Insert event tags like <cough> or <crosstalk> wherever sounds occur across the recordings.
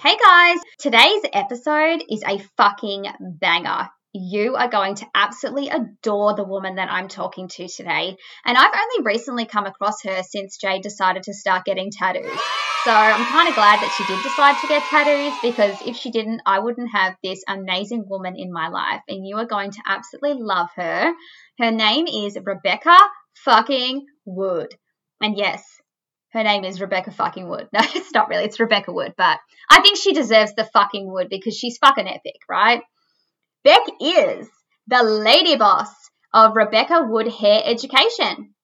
Hey guys, today's episode is a fucking banger. You are going to absolutely adore the woman that I'm talking to today. And I've only recently come across her since Jade decided to start getting tattoos. So I'm kind of glad that she did decide to get tattoos because if she didn't, I wouldn't have this amazing woman in my life. And you are going to absolutely love her. Her name is Rebecca fucking Wood. And yes, her name is Rebecca fucking Wood. <laughs> No, it's not really. It's Rebecca Wood, but I think she deserves the fucking Wood because she's fucking epic, right? Bec is the lady boss of Rebecca Wood Hair Education,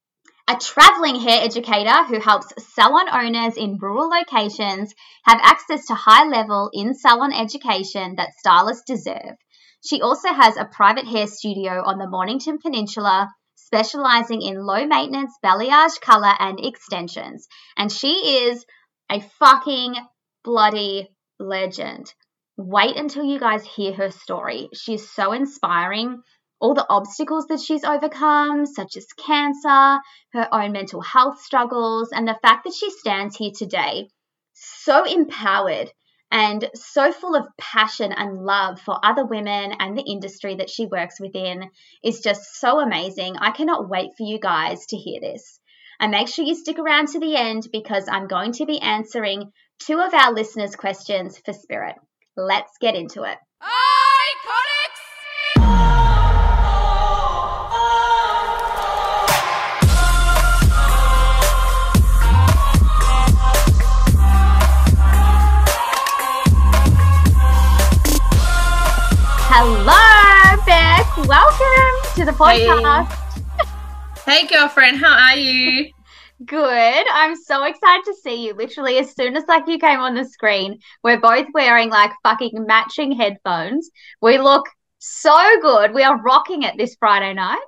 a traveling hair educator who helps salon owners in rural locations have access to high level in salon education that stylists deserve. She also has a private hair studio on the Mornington Peninsula specializing in low maintenance balayage color and extensions. And she is a fucking bloody legend. Wait until you guys hear her story. She's so inspiring. All the obstacles that she's overcome, such as cancer, her own mental health struggles, and the fact that she stands here today so empowered and so full of passion and love for other women and the industry that she works within is just so amazing. I cannot wait for you guys to hear this. And make sure you stick around to the end because I'm going to be answering two of our listeners' questions for Spirit. Let's get into it. Hello, Bec. Welcome to the podcast. Hey. hey, girlfriend. How are you? <laughs> Good. I'm so excited to see you. Literally, as soon as like you came on the screen, we're both wearing like fucking matching headphones. We look so good. We are rocking it this Friday night.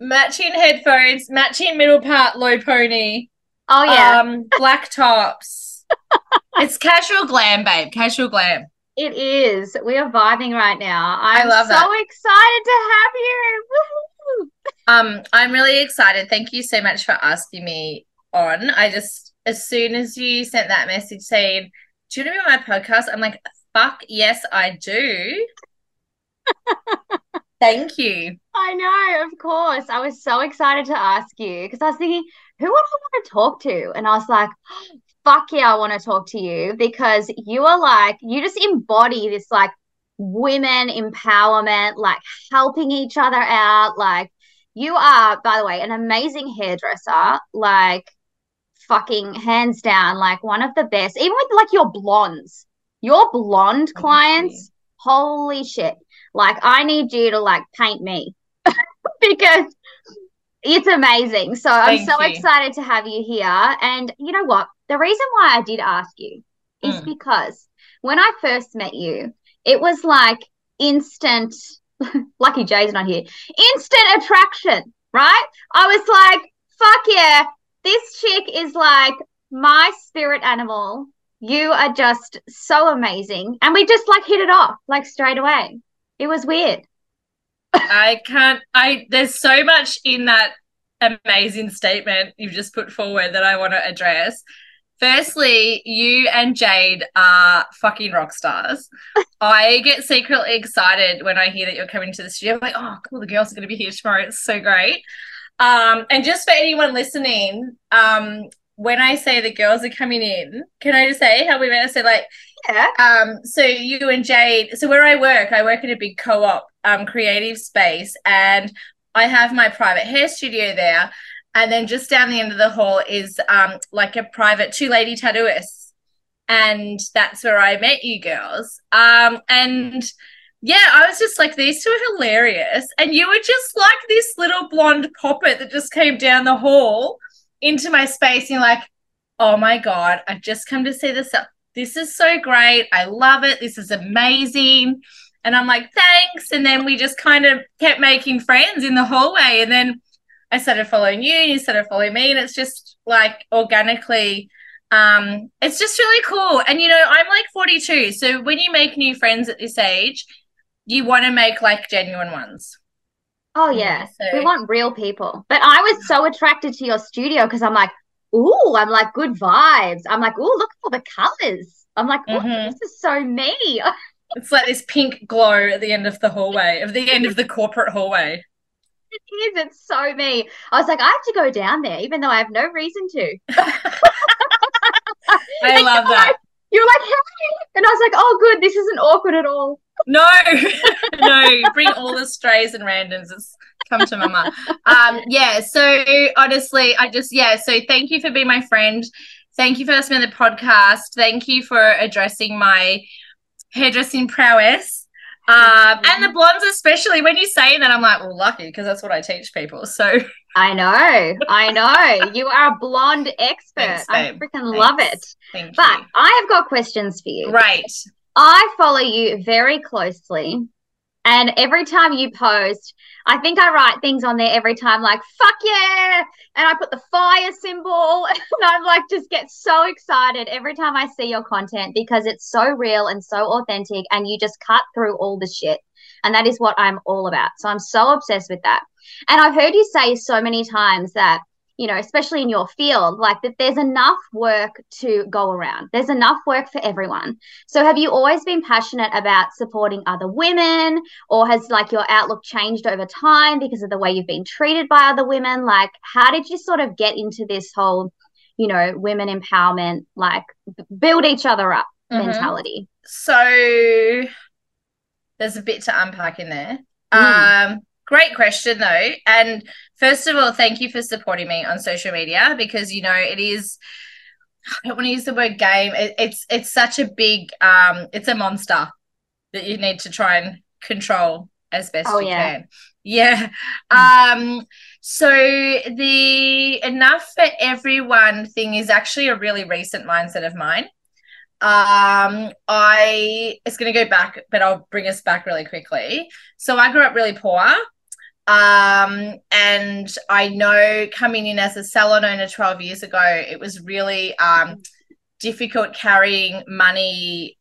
matching headphones, matching middle part low pony. Oh yeah. Um, black tops. <laughs> it's casual glam, babe. Casual glam. It is. We are vibing right now. I'm I love so that. excited to have you. Woo-hoo. Um, I'm really excited. Thank you so much for asking me on. I just as soon as you sent that message saying, Do you want to be on my podcast? I'm like, fuck yes, I do. <laughs> Thank you. I know, of course. I was so excited to ask you because I was thinking, who would I want to talk to? And I was like, fuck yeah, I want to talk to you because you are like, you just embody this like women empowerment, like helping each other out. Like, you are, by the way, an amazing hairdresser. Like, fucking hands down, like one of the best. Even with like your blondes, your blonde Thank clients, you. holy shit. Like, I need you to like paint me <laughs> because it's amazing. So I'm so you. excited to have you here. And you know what? The reason why I did ask you is Mm. because when I first met you, it was like instant. <laughs> Lucky Jay's not here. Instant attraction, right? I was like, fuck yeah, this chick is like my spirit animal. You are just so amazing. And we just like hit it off like straight away. It was weird. I can't I there's so much in that amazing statement you've just put forward that I want to address. Firstly, you and Jade are fucking rock stars. I get secretly excited when I hear that you're coming to the studio. I'm like, oh, cool, the girls are going to be here tomorrow. It's so great. Um, and just for anyone listening, um, when I say the girls are coming in, can I just say how we met? I said like, Yeah. um, so you and Jade, so where I work, I work in a big co-op um creative space and I have my private hair studio there. And then just down the end of the hall is um like a private two lady tattooists. And that's where I met you girls. Um and yeah, I was just like, these two are hilarious. And you were just like this little blonde poppet that just came down the hall into my space. And you're like, oh my God, I've just come to see this. This is so great. I love it. This is amazing. And I'm like, thanks. And then we just kind of kept making friends in the hallway. And then I started following you, and you started following me. And it's just like organically, um, it's just really cool. And you know, I'm like 42. So when you make new friends at this age, you want to make like genuine ones. Oh Yeah, yeah, so- we want real people. But I was so attracted to your studio because I'm like, ooh, I'm like good vibes. I'm like, ooh, look at all the colors. I'm like, mm-hmm. this is so me. <laughs> it's like this pink glow at the end of the hallway, of the end of the corporate hallway. Is. It's so me. I was like, I have to go down there, even though I have no reason to. <laughs> <laughs> I love that. Like, you were like, hey. And I was like, oh, good. This isn't awkward at all. No, <laughs> no. Bring all the strays and randoms. It's come to mama. Um, yeah. So honestly, I just, yeah. So thank you for being my friend. Thank you for listening to the podcast. Thank you for addressing my hairdressing prowess. Um, and the blondes, especially when you say that, I'm like, well, lucky because that's what I teach people. So I know, I know, you are a blonde <laughs> expert. Thanks, I freaking love it. Thank but you. I have got questions for you. Right. I follow you very closely, and every time you post, I think I write things on there every time, like "fuck yeah," and I put the fire symbol, <laughs> and I'm like, just get so excited every time I see your content because it's so real and so authentic, and you just cut through all the shit, and that is what I'm all about. So I'm so obsessed with that, and I've heard you say so many times that you know, especially in your field, like that there's enough work to go around. There's enough work for everyone. So have you always been passionate about supporting other women or has like your outlook changed over time because of the way you've been treated by other women? Like how did you sort of get into this whole, you know, women empowerment, like build each other up mm-hmm. mentality? So there's a bit to unpack in there. Mm. Um great question though. And first of all, thank you for supporting me on social media because you know it is. I don't want to use the word game. It, it's it's such a big um it's a monster that you need to try and control as best oh, you yeah. can. Yeah. Um so the enough for everyone thing is actually a really recent mindset of mine. Um I it's going to go back but I'll bring us back really quickly. So I grew up really poor. Um, and I know coming in as a salon owner 12 years ago, it was really um, difficult carrying money.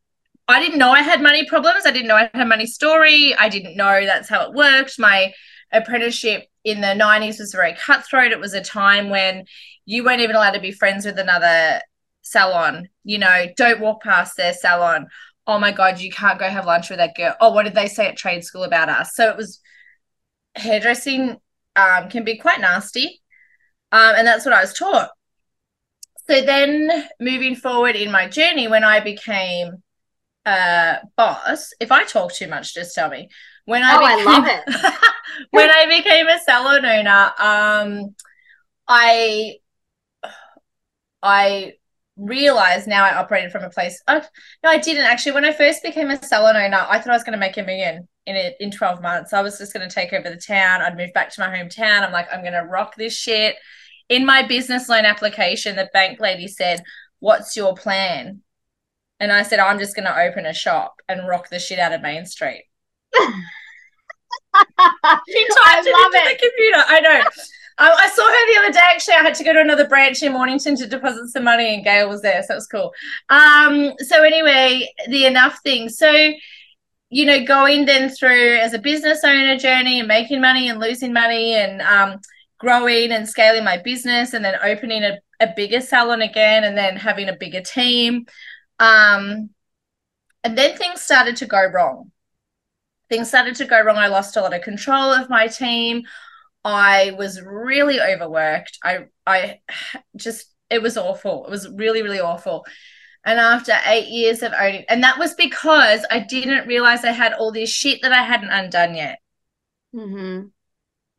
I didn't know I had money problems. I didn't know I had a money story. I didn't know that's how it worked. My apprenticeship in the 90s was very cutthroat. It was a time when you weren't even allowed to be friends with another salon. You know, don't walk past their salon. Oh my God, you can't go have lunch with that girl. Oh, what did they say at trade school about us? So it was hairdressing um, can be quite nasty. Um, and that's what I was taught. So then moving forward in my journey, when I became a boss, if I talk too much, just tell me. When I, oh, became, I love it. <laughs> when I became a salon owner, um, I I realized now I operated from a place. Oh, no, I didn't actually. When I first became a salon owner, I thought I was going to make a million in it in 12 months. I was just going to take over the town. I'd move back to my hometown. I'm like, I'm going to rock this shit. In my business loan application, the bank lady said, What's your plan? And I said, I'm just going to open a shop and rock the shit out of Main Street. <laughs> she typed I it into it. the computer. I know. Um, I saw her the other day. Actually, I had to go to another branch in Mornington to deposit some money, and Gail was there, so it was cool. Um, so anyway, the enough thing. So you know, going then through as a business owner journey and making money and losing money and um, growing and scaling my business and then opening a, a bigger salon again and then having a bigger team. Um, and then things started to go wrong. Things started to go wrong. I lost a lot of control of my team. I was really overworked. I I <sighs> just it was awful. It was really really awful. And after eight years of owning, and that was because I didn't realize I had all this shit that I hadn't undone yet. Mm-hmm.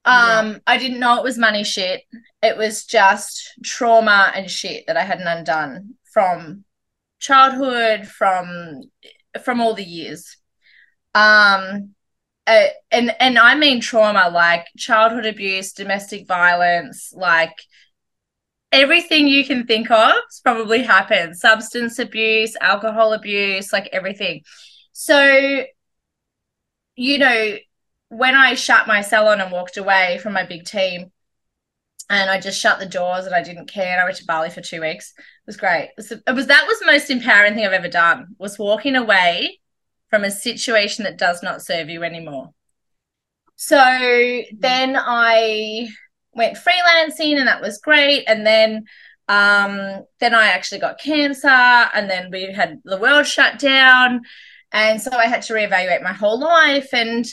Um, yeah. I didn't know it was money shit. It was just trauma and shit that I hadn't undone from childhood, from from all the years. Um, uh, and and I mean trauma like childhood abuse, domestic violence, like everything you can think of probably happened substance abuse alcohol abuse like everything. So you know when i shut my salon and walked away from my big team and i just shut the doors and i didn't care and i went to bali for two weeks it was great. It was, it was that was the most empowering thing i've ever done was walking away from a situation that does not serve you anymore. So mm-hmm. then i went freelancing and that was great. And then Um, then I actually got cancer, and then we had the world shut down. And so I had to reevaluate my whole life. And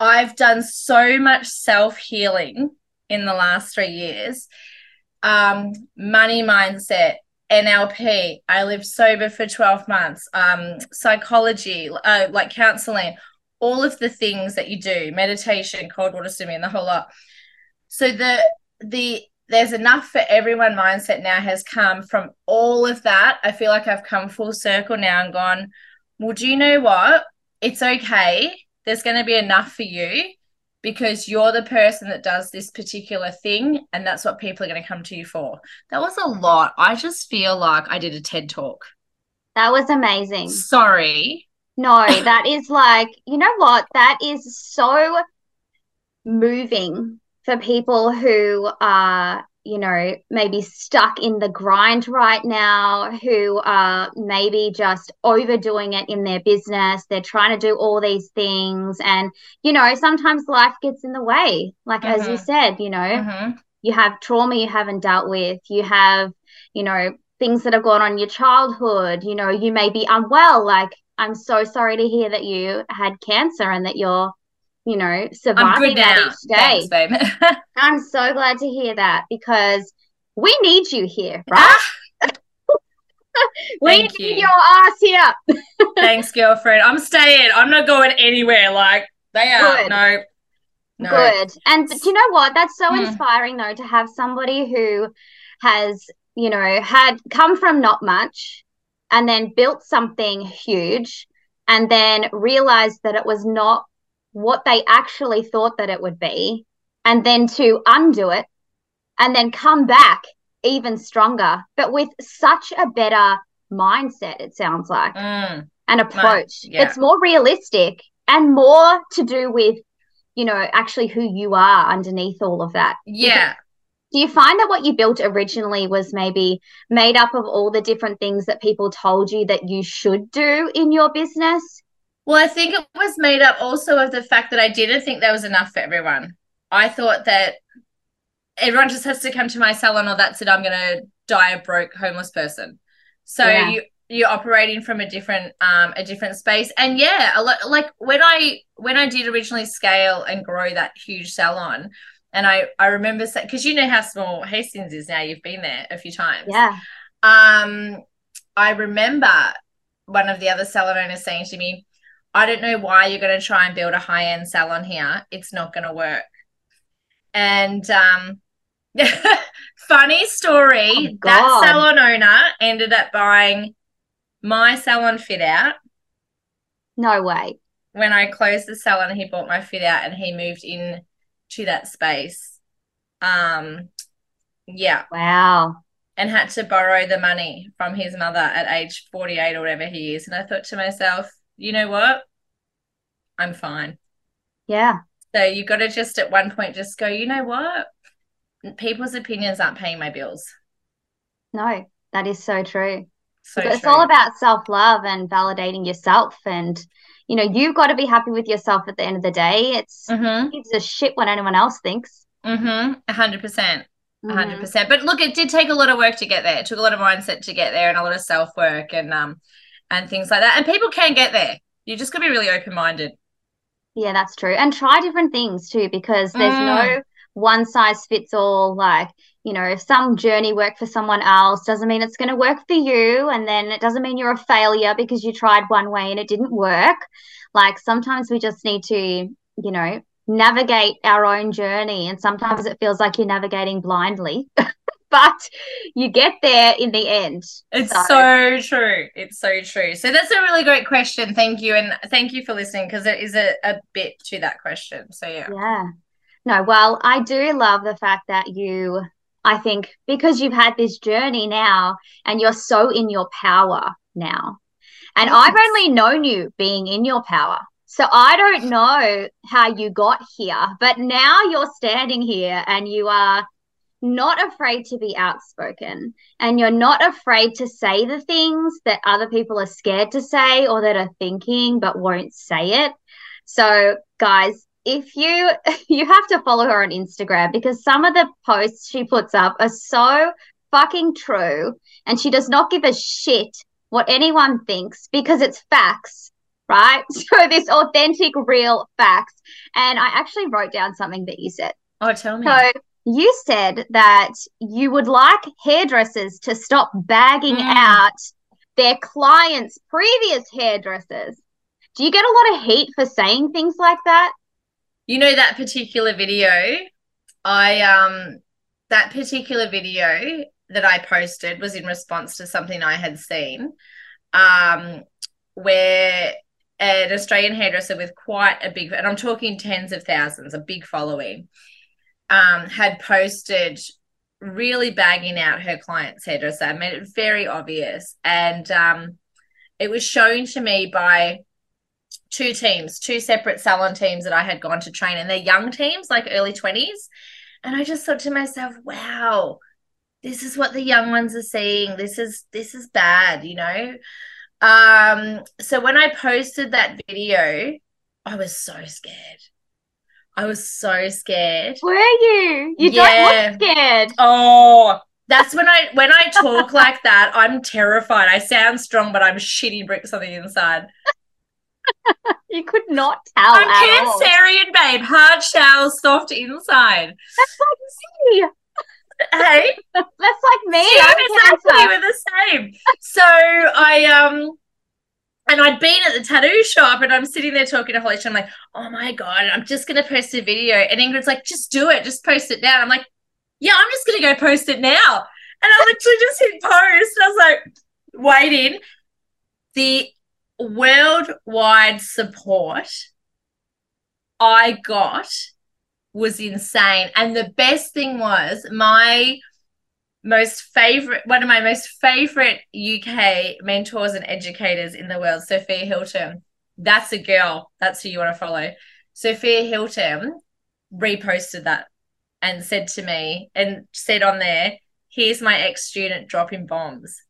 I've done so much self healing in the last three years um, money mindset, NLP. I lived sober for 12 months, um, psychology, uh, like counseling, all of the things that you do, meditation, cold water swimming, the whole lot. So the the there's enough for everyone mindset now has come from all of that. I feel like I've come full circle now and gone, well, do you know what? It's okay. There's going to be enough for you because you're the person that does this particular thing and that's what people are going to come to you for. That was a lot. I just feel like I did a TED talk. That was amazing. Sorry. No, that is like, you know what? That is so moving for people who are you know, maybe stuck in the grind right now, who are maybe just overdoing it in their business. They're trying to do all these things. And, you know, sometimes life gets in the way. Like, mm-hmm. as you mm-hmm. said, you know, mm-hmm. you have trauma you haven't dealt with, you have, you know, things that have gone on in your childhood, you know, you may be unwell. Like, I'm so sorry to hear that you had cancer and that you're you know, surviving that each day. Thanks, <laughs> I'm so glad to hear that because we need you here, right? <laughs> we Thank need you. your ass here. <laughs> Thanks, girlfriend. I'm staying. I'm not going anywhere. Like they are. Good. No. No. Good. And do you know what? That's so mm. inspiring though to have somebody who has, you know, had come from not much and then built something huge and then realized that it was not what they actually thought that it would be and then to undo it and then come back even stronger but with such a better mindset it sounds like mm. an approach. Yeah. it's more realistic and more to do with you know actually who you are underneath all of that. Yeah. do you find that what you built originally was maybe made up of all the different things that people told you that you should do in your business well, I think it was made up also of the fact that I didn't think there was enough for everyone. I thought that everyone just has to come to my salon or that's it. I'm going to die a broke homeless person. So yeah. you, you're operating from a different um a different space and yeah a lot like when i when i did originally scale and grow that huge salon and i i remember because you know how small hastings is now you've been there a few times yeah um i remember one of the other salon owners saying to me I don't know why you're going to try and build a high end salon here. It's not going to work. And um, <laughs> funny story oh that salon owner ended up buying my salon fit out. No way. When I closed the salon, he bought my fit out and he moved in to that space. Um, yeah. Wow. And had to borrow the money from his mother at age 48 or whatever he is. And I thought to myself, you know what? I'm fine. Yeah. So you got to just at one point just go, you know what? People's opinions aren't paying my bills. No, that is so true. So it's all about self love and validating yourself. And, you know, you've got to be happy with yourself at the end of the day. It's mm-hmm. it's a shit what anyone else thinks. Mm-hmm. A hundred percent. A hundred mm-hmm. percent. But look, it did take a lot of work to get there. It took a lot of mindset to get there and a lot of self work and um and things like that. And people can get there. You just gotta be really open minded. Yeah, that's true. And try different things too, because there's mm. no one size fits all. Like, you know, if some journey worked for someone else, doesn't mean it's going to work for you. And then it doesn't mean you're a failure because you tried one way and it didn't work. Like, sometimes we just need to, you know, navigate our own journey. And sometimes it feels like you're navigating blindly. <laughs> but you get there in the end. It's so. so. true. It's so true. So that's a really great question. Thank you. And thank you for listening because there is a, a bit to that question. So, yeah. Yeah. No, well, I do love the fact that you, I think, because you've had this journey now and you're so in your power now. And yes. I've only known you being in your power. So I don't know how you got here, but now you're standing here and you are not afraid to be outspoken and you're not afraid to say the things that other people are scared to say or that are thinking but won't say it. So, guys, if you <laughs> you have to follow her on Instagram because some of the posts she puts up are so fucking true. And she does not give a shit what anyone thinks because it's facts, right? <laughs> So this authentic, real facts. And I actually wrote down something that you said. Oh, tell me. So you said that you would like hairdressers to stop bagging Mm. out their clients' previous hairdressers. Do you get a lot of heat for saying things like that? You know that particular video, I um that particular video that I posted was in response to something I had seen, um, where an Australian hairdresser with quite a big, and I'm talking tens of thousands, a big following, um, had posted really bagging out her client's hairdresser, I made it very obvious, and um, it was shown to me by two teams, two separate salon teams that I had gone to train, and they're young teams, like early 20s. And I just thought to myself, wow, this is what the young ones are seeing. This is this is bad, you know. Um, so when I posted that video, I was so scared. I was so scared. Were you? You Yeah. don't look scared. Oh, that's when I when I talk like that, I'm terrified. I sound strong, but I'm shitty bricks on the inside. <laughs> You could not tell I'm. Cancerian, babe. Hard shell, soft inside. That's like me. Hey, <laughs> That's like me. yeah, I'm exactly. Cancer. We're the same. So I um, and I'd been at the tattoo shop, and I'm sitting there talking to Holly. and I'm like, oh my god, I'm just gonna post a video, and Ingrid's like, just do it, just post it now. I'm like, yeah, I'm just gonna go post it now, and I literally just hit post. And I was like, waiting. The worldwide support I got was insane. And the best thing was my most favorite, one of my most favorite UK mentors and educators in the world, Sophia Hilton. That's a girl. That's who you want to follow. Sophia Hilton reposted that and said to me and said on there, here's my ex student dropping bombs.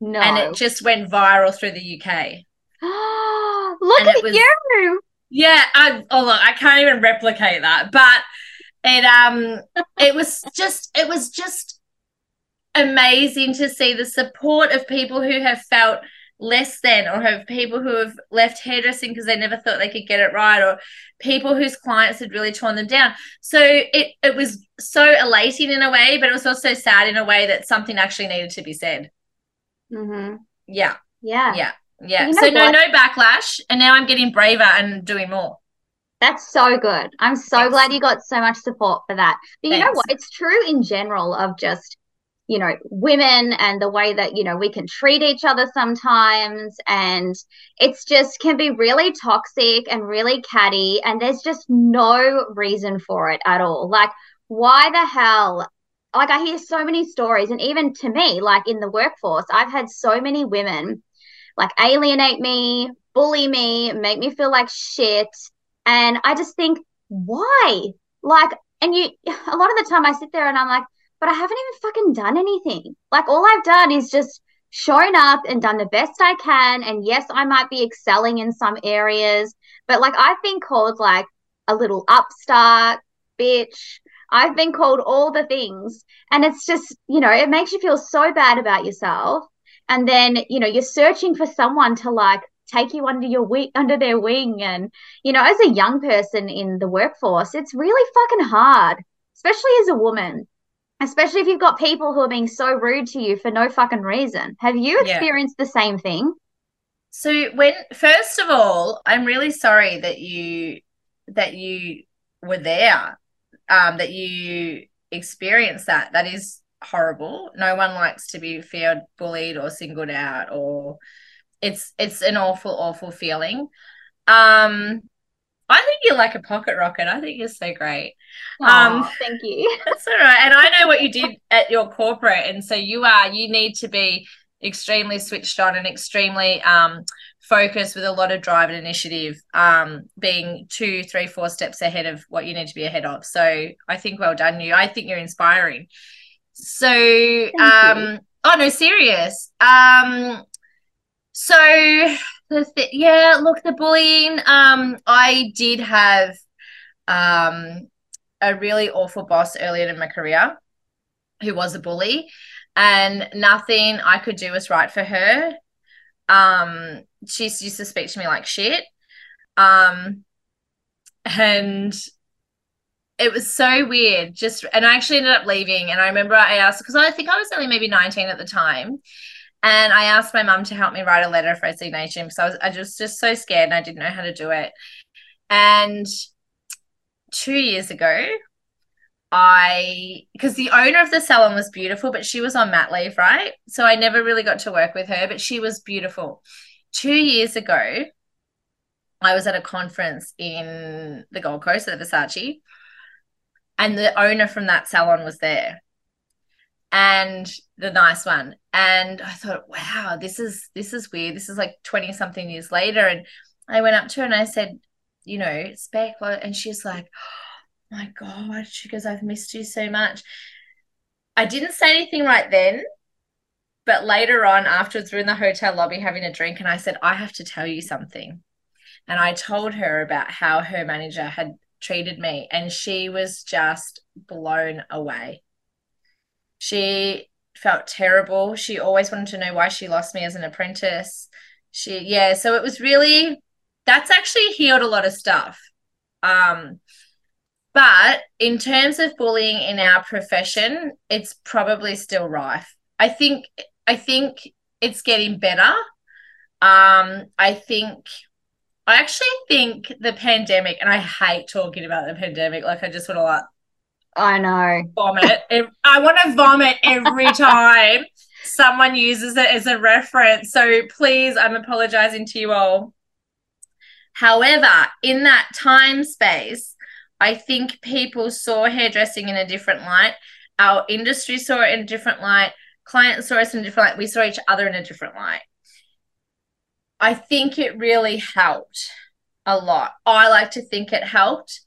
No. And it just went viral through the UK. <gasps> look and at was- you. Yeah, I oh look, I can't even replicate that, but it um it was just it was just amazing to see the support of people who have felt less than or have people who have left hairdressing because they never thought they could get it right or people whose clients had really torn them down. So it it was so elating in a way, but it was also sad in a way that something actually needed to be said. mm-hmm. Yeah, Yeah. yeah, yeah. You know so no what? no backlash and now I'm getting braver and doing more. That's so good. I'm so Thanks. glad you got so much support for that. But you know what? It's true in general of just, you know, women and the way that, you know, we can treat each other sometimes. And it's just can be really toxic and really catty. And there's just no reason for it at all. Like, why the hell? Like, I hear so many stories. And even to me, like in the workforce, I've had so many women like alienate me, bully me, make me feel like shit. And I just think, why? Like, and you, <laughs> a lot of the time I sit there and I'm like, but I haven't even fucking done anything. Like, all I've done is just shown up and done the best I can. And yes, I might be excelling in some areas, but like, I've been called like a little upstart, bitch. I've been called all the things. And it's just, you know, it makes you feel so bad about yourself. And then, you know, you're searching for someone to like take you under your wing, under their wing. And, you know, as a young person in the workforce, it's really fucking hard, especially as a woman, especially if you've got people who are being so rude to you for no fucking reason. Have you Yeah. experienced the same thing? So when first of all, I'm really sorry that you that you were there, um, that you experienced that. That is horrible. No one likes to be feared, bullied, or singled out, or it's it's an awful, awful feeling. Um, I think you're like a pocket rocket. I think you're so great. Um, thank you. <laughs> That's all right. And I know what you did at your corporate. And so you are, you need to be extremely switched on and extremely um, focused with a lot of drive and initiative, um, being two, three, four steps ahead of what you need to be ahead of. So I think well done you. I think you're inspiring. So, um, oh no, serious. Um, so the th- yeah, look, the bullying. Um, I did have um a really awful boss earlier in my career who was a bully. and nothing I could do was right for her. Um, she used to speak to me like shit. Um, and it was so weird. Just and I actually ended up leaving. And I remember I asked because I think I was only maybe 19 at the time. And I asked my mum to help me write a letter of resignation because I was I was just so scared and I didn't know how to do it. And two years ago, I because the owner of the salon was beautiful, but she was on mat leave, right? So I never really got to work with her, but she was beautiful. Two years ago, I was at a conference in the Gold Coast at Versace, and the owner from that salon was there and the nice one. And i thought wow this is this is weird. This is like 20 something years later. And i went up to her and i said you know spec and she's like oh <gasps> my god she goes i've missed you so much. I didn't say anything right then but later on afterwards we're in the hotel lobby having a drink and i said i have to tell you something. And i told her about how her manager had treated me and she was just blown away she felt terrible. She always wanted to know why she lost me as an apprentice. She yeah so it was really that's actually healed a lot of stuff. Um but in terms of bullying in our profession it's probably still rife. I think i think it's getting better. Um i think I actually think the pandemic, and I hate talking about the pandemic. Like, I just want to like, I know, vomit. I want to vomit every <laughs> time someone uses it as a reference. So please, I'm apologizing to you all. However, in that time space, I think people saw hairdressing in a different light. Our industry saw it in a different light. Clients saw us in a different light. We saw each other in a different light. I think it really helped a lot. I like to think it helped.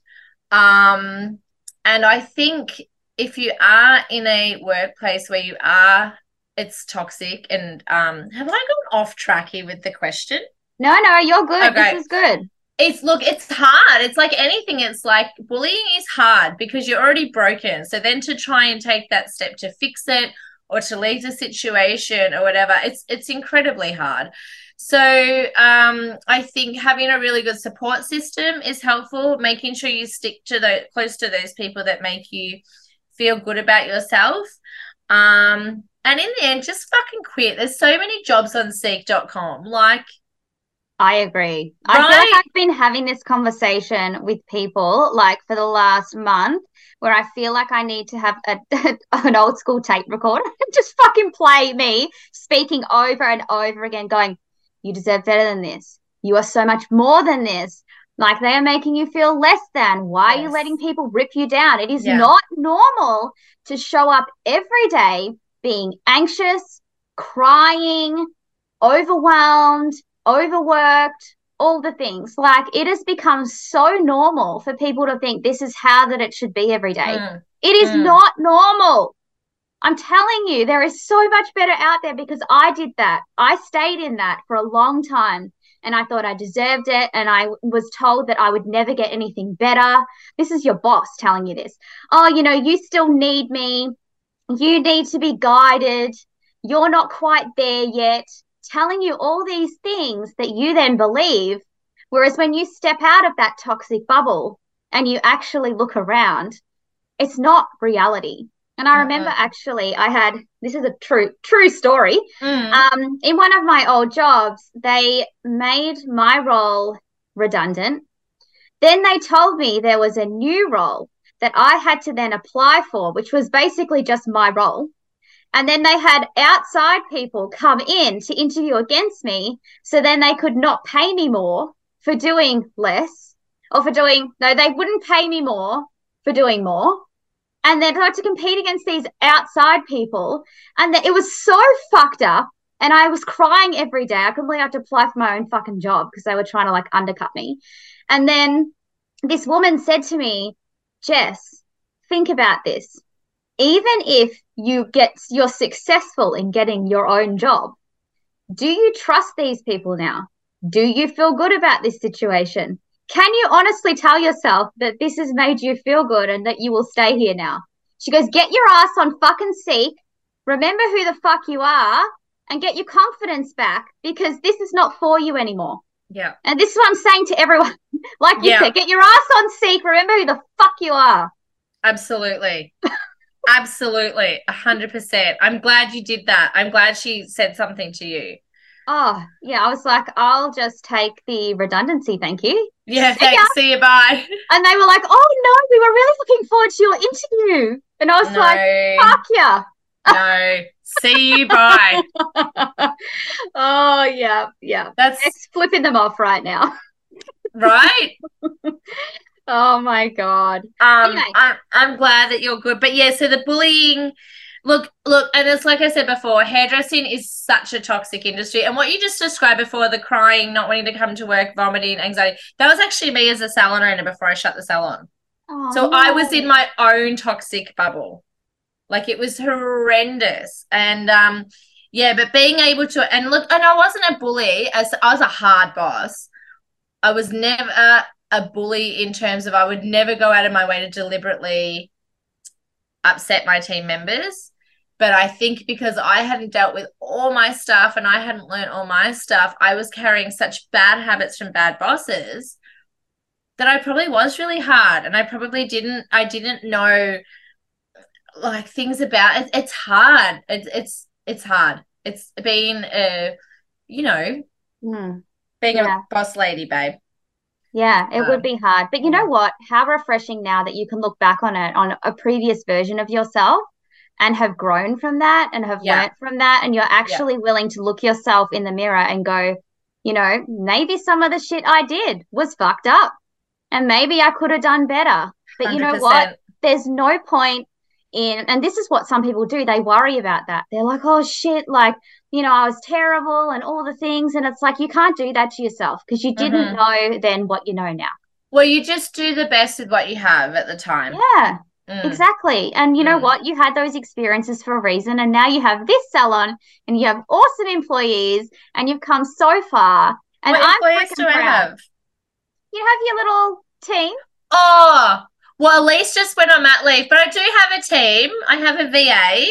Um, and I think if you are in a workplace where you are, it's toxic. And um, have I gone off track here with the question? No, no, you're good. Okay. This is good. It's look, it's hard. It's like anything. It's like bullying is hard because you're already broken. So then to try and take that step to fix it or to leave the situation or whatever, it's it's incredibly hard. So um, I think having a really good support system is helpful. Making sure you stick to the close to those people that make you feel good about yourself. Um, and in the end, just fucking quit. There's so many jobs on Seek.com. Like, I agree. Right? I feel like I've been having this conversation with people like for the last month where I feel like I need to have a, <laughs> an old school tape recorder <laughs> and just fucking play me speaking over and over again, going, you deserve better than this. You are so much more than this. Like they are making you feel less than. Why yes. are you letting people rip you down? It is yeah. not normal to show up every day being anxious, crying, overwhelmed, overworked, all the things. Like it has become so normal for people to think this is how that it should be every day. Mm. It is mm. not normal. I'm telling you, there is so much better out there because I did that. I stayed in that for a long time and I thought I deserved it. And I was told that I would never get anything better. This is your boss telling you this. Oh, you know, you still need me. You need to be guided. You're not quite there yet. Telling you all these things that you then believe. Whereas when you step out of that toxic bubble and you actually look around, it's not reality. And I remember uh-huh. actually, I had this is a true true story. Mm. Um, in one of my old jobs, they made my role redundant. Then they told me there was a new role that I had to then apply for, which was basically just my role. And then they had outside people come in to interview against me. So then they could not pay me more for doing less or for doing, no, they wouldn't pay me more for doing more and then had to compete against these outside people, and it was so fucked up. And I was crying every day. I couldn't believe I had to apply for my own fucking job because they were trying to like undercut me. And then this woman said to me, Jess, think about this. Even if you get you're successful in getting your own job, do you trust these people now? Do you feel good about this situation? Can you honestly tell yourself that this has made you feel good and that you will stay here now? She goes, Get your ass on fucking Seek remember who the fuck you are and get your confidence back because this is not for you anymore. Yeah. And this is what I'm saying to everyone. <laughs> like you Yeah. said, get your ass on seek. Remember who the fuck you are. Absolutely. Absolutely. A hundred percent. I'm glad you did that. I'm glad she said something to you. Oh, yeah. I was like, I'll just take the redundancy. Thank you. Yeah, thanks. See you. Bye. <laughs> And they were like, oh, no, we were really looking forward to your interview. And I was like, fuck yeah. no. See you. Bye. <laughs> oh, yeah. Yeah. That's It's flipping them off right now. right. <laughs> Oh, my God. Um, Anyway. I'm, I'm glad that you're good. But yeah, so the bullying, look, look, and it's like I said before, hairdressing is such a toxic industry. And what you just described before, the crying, not wanting to come to work, vomiting, anxiety, that was actually me as a salon owner before I shut the salon. Oh, So I was in my own toxic bubble. Like it was horrendous. And um yeah, but being able to and look, and I wasn't a bully as I was a hard boss. I was never a bully in terms of I would never go out of my way to deliberately upset my team members. But I think because I hadn't dealt with all my stuff and I hadn't learned all my stuff, I was carrying such bad habits from bad bosses that I probably was really hard and I probably didn't I didn't know like things about it, it's hard it's it's it's hard it's being a you know Hmm. being Yeah. a boss lady babe Yeah, it Um, would be hard. But you know what? How refreshing now that you can look back on it on a previous version of yourself and have grown from that and have Yeah. learnt from that. And you're actually willing to look yourself in the mirror and go, you know, maybe some of the shit I did was fucked up and maybe I could have done better. But you know what? There's no point in, and this is what some people do. They worry about that. They're like, oh shit, like, you know, I was terrible and all the things. And it's like, you can't do that to yourself because you didn't mm-hmm. know then what you know now. well you just do the best with what you have at the time Yeah, Mm. exactly. And you know Mm. what? You had those experiences for a reason. And now you have this salon and you have awesome employees and you've come so far. And what I'm employees do I have You have your little team. oh well Elise just went on mat leave but I do have a team I have a VA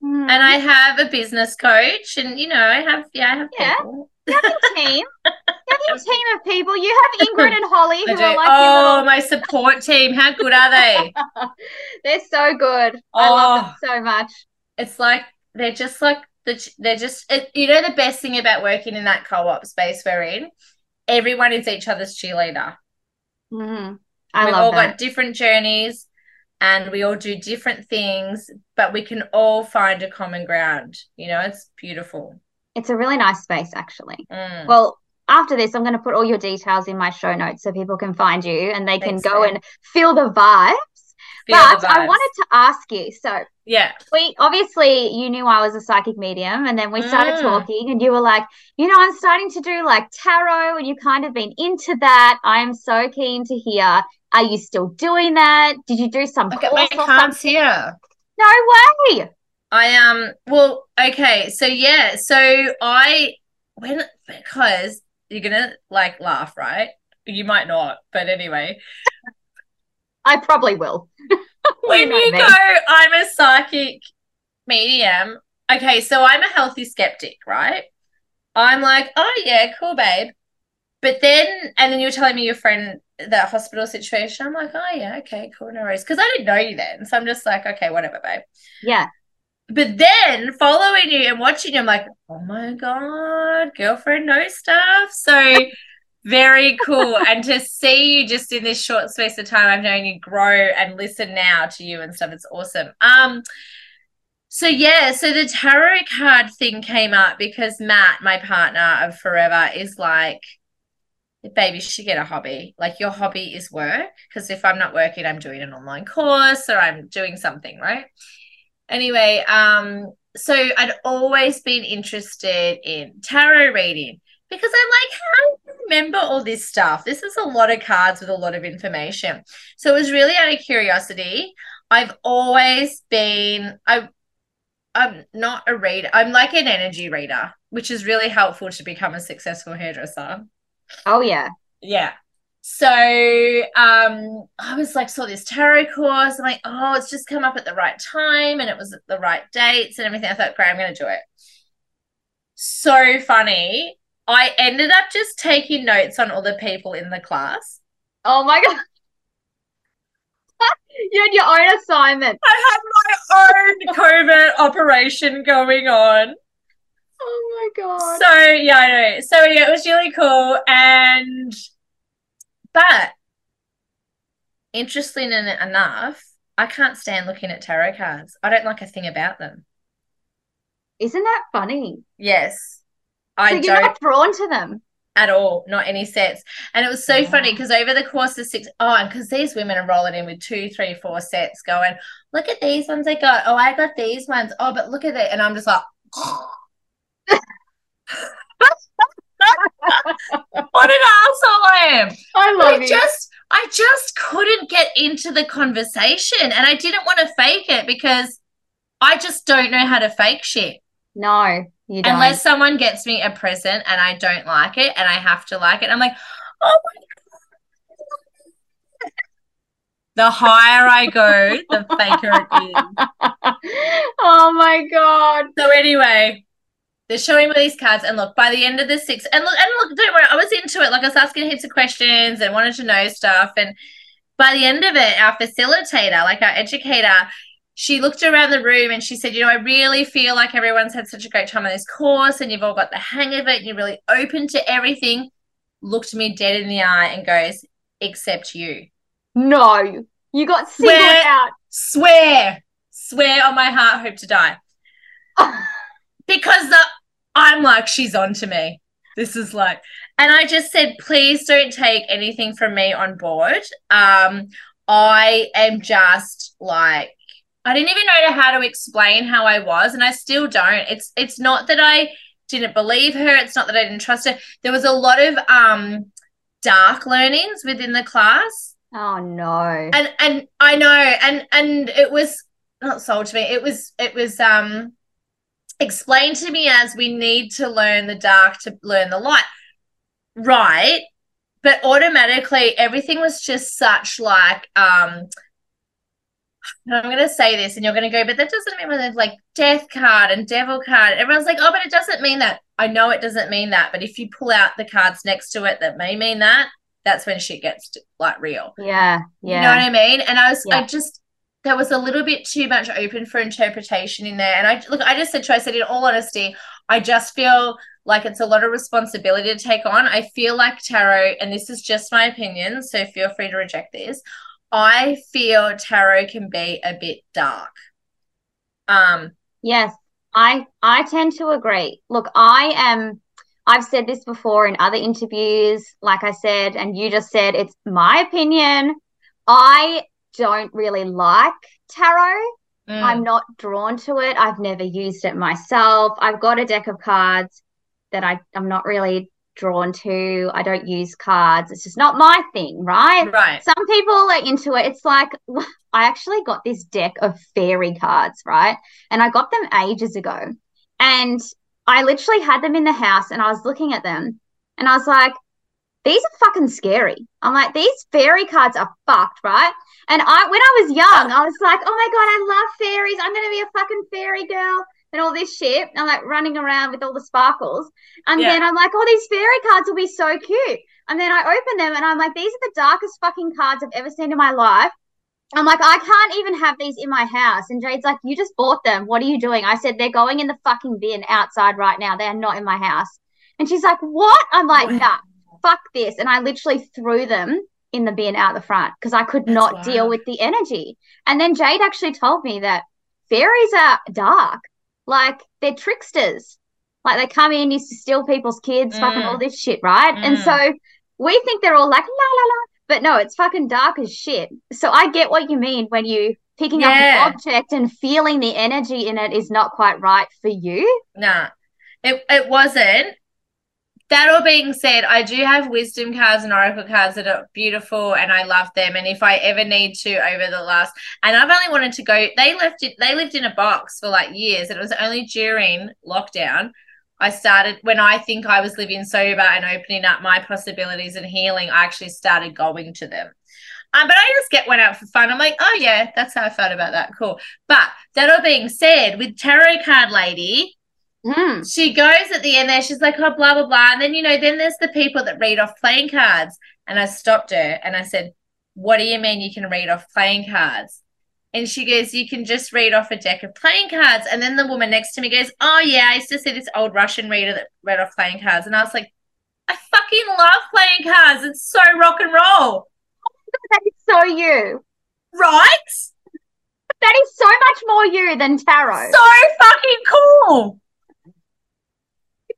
Hmm. and I have a business coach and you know I have yeah I have Yeah. people You have team. You have your team of people. You have Ingrid and Holly who are like oh, your my support team. How good are they? <laughs> They're so good. I love them so much. It's like they're just like the they're just it, you know the best thing about working in that co-op space we're in. Everyone is each other's cheerleader. Mhm. I We've love all that. got different journeys, and we all do different things, but we can all find a common ground. You know, it's beautiful. It's a really nice space, actually. Mm. Well, after this, I'm going to put all your details in my show notes so people can find you and they can go babe. and feel the vibes. Feel but the I wanted to ask you. So yeah, we obviously you knew I was a psychic medium, and then we started Mm. talking, and you were like, you know, I'm starting to do like tarot, and you kind of been into that. I am so keen to hear. Are you still doing that? Did you do some my course or cards something? here. No way. I um well okay so yeah so I when because you're gonna like laugh right you might not but anyway I probably will. <laughs> when you me. go I'm a psychic medium okay so I'm a healthy skeptic right I'm like oh yeah cool babe but then and then you're telling me your friend that hospital situation I'm like oh yeah okay cool no worries because I didn't know you then so I'm just like okay whatever babe Yeah. But then following you and watching you, I'm like, oh my God, girlfriend knows stuff. So very cool. and to see you just in this short space of time, I've known you grow and listen now to you and stuff. It's awesome. Um, so yeah, so the tarot card thing came up because Matt, my partner of forever, is like, baby, you should get a hobby. Like your hobby is work. Because if I'm not working, I'm doing an online course or I'm doing something, right? Anyway um so i'd always been interested in tarot reading because i'm like how do you remember all this stuff? This is a lot of cards with a lot of information. So it was really out of curiosity. I've always been i i'm not a reader i'm like an energy reader which is really helpful to become a successful hairdresser. Oh yeah. yeah so um, I was like, saw this tarot course. I'm like, oh, it's just come up at the right time and it was at the right dates and everything. I thought, great, I'm going to do it. So funny. I ended up just taking notes on all the people in the class. Oh my God. <laughs> you had your own assignment. I had my own covert operation going on. Oh my God. So, yeah, I know. So, yeah, it was really cool. And, but interesting enough, I can't stand looking at tarot cards. I don't like a thing about them. Isn't that funny? Yes. So I you're don't not drawn to them. at all, not any sets. And it was so Wow. funny because over the course of six, oh, and because these women are rolling in with two, three, four sets going, look at these ones I got. Oh, I got these ones. Oh, but look at it. And I'm just like, <laughs> <laughs> what an asshole I am. I love I you. just I just couldn't get into the conversation and I didn't want to fake it because I just don't know how to fake shit. No, you don't. Unless someone gets me a present and I don't like it and I have to like it. I'm like, oh my God. The higher I go, the faker it is. <laughs> oh my God. So anyway, they're showing me these cards, and look, by the end of the six, and look, and look, don't worry, I was into it. Like I was asking heaps of questions and wanted to know stuff, and by the end of it, our facilitator, like our educator, she looked around the room and she said, "You know, I really feel like everyone's had such a great time on this course, and you've all got the hang of it, and you're really open to everything." Looked me dead in the eye and goes, "Except you." No, you got singled Swear. out. Swear, swear on my heart, hope to die. <laughs> because the, I'm like, she's on to me. This is like, and I just said, please don't take anything from me on board. Um, I am just like, I didn't even know how to explain how I was, and I still don't. It's it's not that I didn't believe her. It's not that I didn't trust her. There was a lot of um dark learnings within the class Oh no. and and I know, and and it was not sold to me. It was it was um explained to me as we need to learn the dark to learn the light, right? But automatically, everything was just such like um. I'm going to say this, and you're going to go, but that doesn't mean when there's like death card and devil card. Everyone's like, oh, but it doesn't mean that. I know it doesn't mean that, but if you pull out the cards next to it that may mean that, that's when shit gets like real. Yeah, Yeah. You know what I mean? And I was, I just, there was a little bit too much open for interpretation in there. And I look, I just said to, her, I said, in all honesty, I just feel like it's a lot of responsibility to take on. I feel like tarot, and this is just my opinion, so feel free to reject this. I feel tarot can be a bit dark. Um, Yes, I I tend to agree. Look, I am I've said this before in other interviews, like I said, and you just said it's my opinion. I don't really like tarot. mm, I'm not drawn to it. I've never used it myself. I've got a deck of cards that I, I'm not really drawn to. I don't use cards. It's just not my thing, right? right. Some people are into it. It's like <laughs> I actually got this deck of fairy cards, right? And I got them ages ago. And I literally had them in the house and I was looking at them and I was like, these are fucking scary. I'm like, these fairy cards are fucked, right? And I when I was young, <laughs> I was like, oh my God, I love fairies. I'm gonna be a fucking fairy girl and all this shit. I'm like running around with all the sparkles. And Yeah. then I'm like, oh, these fairy cards will be so cute. And then I open them and I'm like, these are the darkest fucking cards I've ever seen in my life. I'm like, I can't even have these in my house. And Jade's like, you just bought them. What are you doing? I said, they're going in the fucking bin outside right now. They are not in my house. And she's like, what? I'm like, nah, fuck this. And I literally threw them in the bin out the front because I could That's not deal with the energy. And then Jade actually told me that fairies are dark. Like they're tricksters. Like they come in, used to steal people's kids, fucking Mm. all this shit, right? And Mm. so we think they're all like la la la, but no, it's fucking dark as shit. So I get what you mean when you picking up an object and feeling the energy in it is not quite right for you. Nah, it it wasn't. That all being said, I do have wisdom cards and oracle cards that are beautiful, and I love them. And if I ever need to, over the last, and I've only wanted to go. They left it. They lived in a box for like years, and it was only during lockdown. I started when I think I was living sober and opening up my possibilities and healing, I actually started going to them. Um, but I just get one out for fun. I'm like, oh yeah, that's how I felt about that. Cool. But that all being said, with tarot card lady, Mm. she goes at the end there, she's like, oh, blah, blah, blah. And then, you know, then there's the people that read off playing cards. And I stopped her and I said, what do you mean you can read off playing cards? And she goes, You can just read off a deck of playing cards. And then the woman next to me goes, Oh, yeah, I used to see this old Russian reader that read off playing cards. And I was like, I fucking love playing cards. It's so rock and roll. That is so you. Right? That is so much more you than tarot. So fucking cool.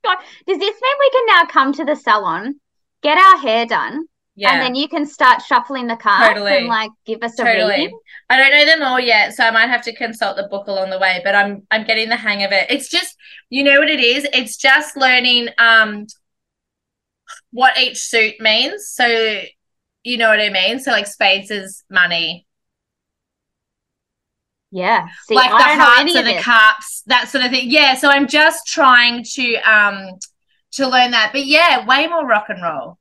Does this mean we can now come to the salon, get our hair done, Yeah. and then you can start shuffling the cards Totally. and like give us a reading? I don't know them all yet, so I might have to consult the book along the way, but I'm I'm getting the hang of it. It's just you know what it is? It's just learning um what each suit means. So you know what I mean? So like spades is money. Yeah. See, like I the hearts and of the cups, that sort of thing. Yeah, so I'm just trying to um to learn that. But yeah, way more rock and roll.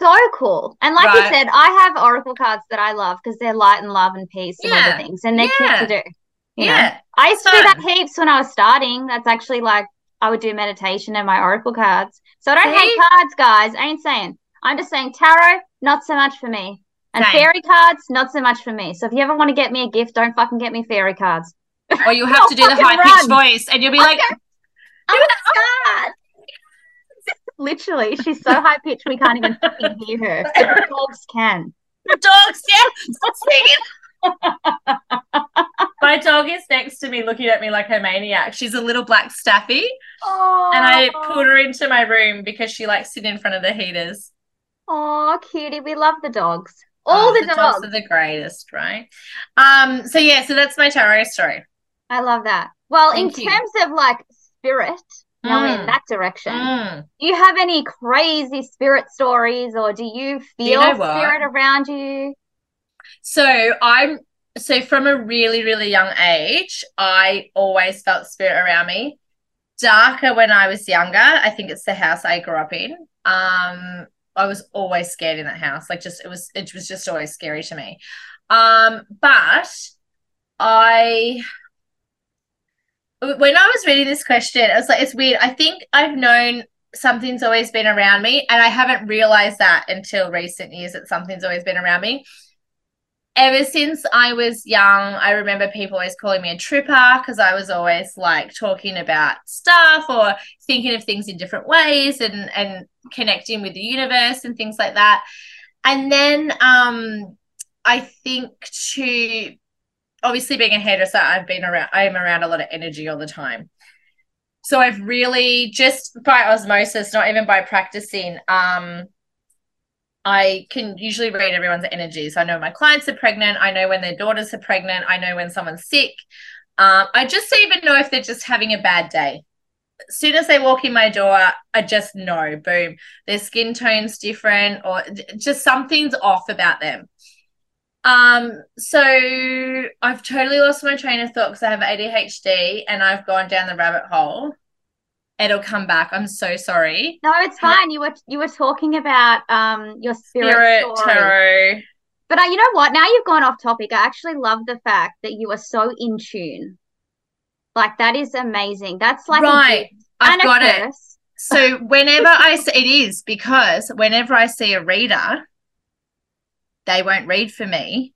So cool. And like you said, I have oracle cards that I love because they're light and love and peace and other things, and they're Yeah. cute to do. You know? Yeah. I used to do that heaps when I was starting. That's actually like I would do meditation and my oracle cards. So I don't See? hate cards, guys. I ain't saying. I'm just saying tarot, not so much for me. And Same. fairy cards, not so much for me. So if you ever want to get me a gift, don't fucking get me fairy cards. Or you'll <laughs> have to do the high pitched voice and you'll be like, Oh my god! Literally, she's so high pitched we can't even fucking hear her. The <laughs> dogs can. the dog's yeah. <laughs> My dog is next to me looking at me like a maniac. She's a little black staffy, Oh, and I pulled her into my room because she likes sitting in front of the heaters. Oh, cutie, we love the dogs. All Oh, the, dogs. dogs are the greatest, right? Um, so yeah, so that's my tarot story. I love that. Well, Thank in you. terms of like spirit, going in Mm. that direction, Mm. do you have any crazy spirit stories, or do you feel know spirit around you? So I'm so from a really, really young age, I always felt spirit around me. Darker when I was younger. I think it's the house I grew up in. Um, I was always scared in that house. Like just it was it was just always scary to me. Um, but I when I was reading this question, I was like, it's weird. I think I've known something's always been around me, and I haven't realized that until recent years that something's always been around me ever since I was young, I remember people always calling me a tripper because I was always like talking about stuff or thinking of things in different ways and and connecting with the universe and things like that. And then um I think to obviously being a hairdresser, I've been around I'm around a lot of energy all the time. So I've really just by osmosis, not even by practicing, um, I can usually read everyone's energy. So I know my clients are pregnant. I know when their daughters are pregnant. I know when someone's sick. Um, I just even know if they're just having a bad day. As soon as they walk in my door, I just know, boom, their skin tone's different or just something's off about them. Um, so I've totally lost my train of thought because I have ADHD and I've gone down the rabbit hole. It'll come back. I'm so sorry. No, it's fine. You were you were talking about um your spirit, Spirit, story. tarot. But uh, you know what? Now you've gone off topic. I actually love the fact that you are so in tune. Like that is amazing. That's like Right. I've got it. So <laughs> whenever I see it is because whenever I see a reader, they won't read for me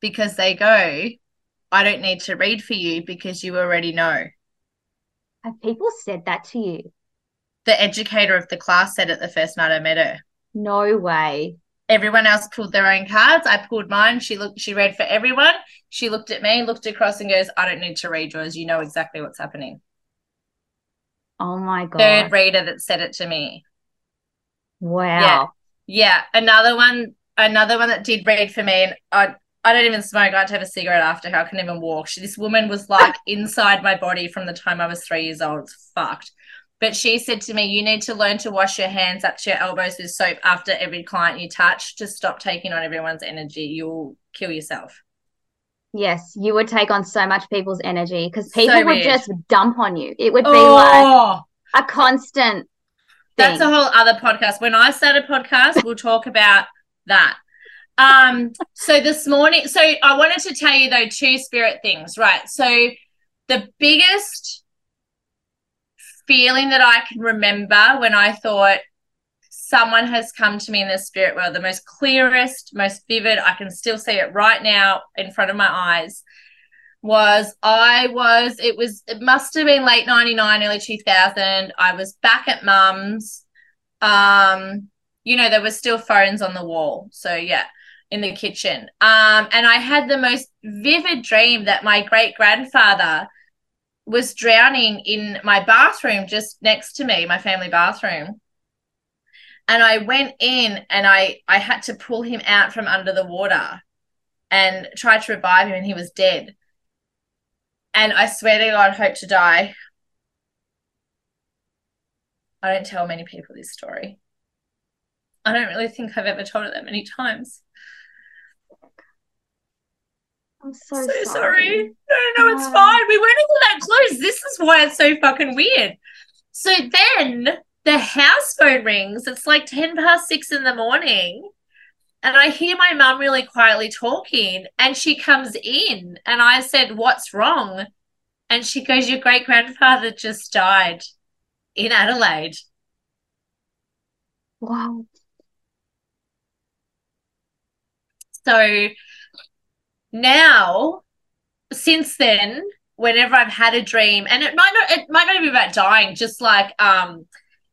because they go, I don't need to read for you because you already know. Have people said that to you? The educator of the class said it the first night I met her. No way. Everyone else pulled their own cards. I pulled mine. She looked she read for everyone. She looked at me, looked across and goes, I don't need to read yours. You know exactly what's happening. Oh my God. Third reader that said it to me. Wow. Yeah, yeah. another one, another one that did read for me, and I, I don't even smoke. I had to have a cigarette after her. I couldn't even walk. She, this woman was like <laughs> inside my body from the time I was three years old. It's fucked. But she said to me, "You need to learn to wash your hands up to your elbows with soap after every client you touch to stop taking on everyone's energy. You'll kill yourself." Yes, you would take on so much people's energy because So people would just dump on you. It would be oh. like, Oh, a constant. That's a whole other podcast. When I start a podcast, we'll talk about that. Um, so this morning, so I wanted to tell you though two spirit things, right? So the biggest feeling that I can remember when I thought someone has come to me in the spirit world, the most clearest, most vivid, I can still see it right now in front of my eyes, was I was, it was, it must have been late 99, early 2000. I was back at mum's. Um, you know, there were still phones on the wall. So yeah, in the kitchen. Um, and I had the most vivid dream that my great grandfather was drowning in my bathroom just next to me, my family bathroom. And I went in and I I had to pull him out from under the water and try to revive him and he was dead. And I swear to God, hope to die. I don't tell many people this story. I don't really think I've ever told it that many times. I'm so, so sorry. sorry. No, no, it's No. fine. We weren't even that close. This is why it's so fucking weird. So then the house phone rings. It's like 10 past six in the morning. And I hear my mum really quietly talking, and she comes in. And I said, What's wrong? And she goes, Your great grandfather just died in Adelaide. Wow. So now, since then, whenever I've had a dream, and it might not it might not be about dying, just like um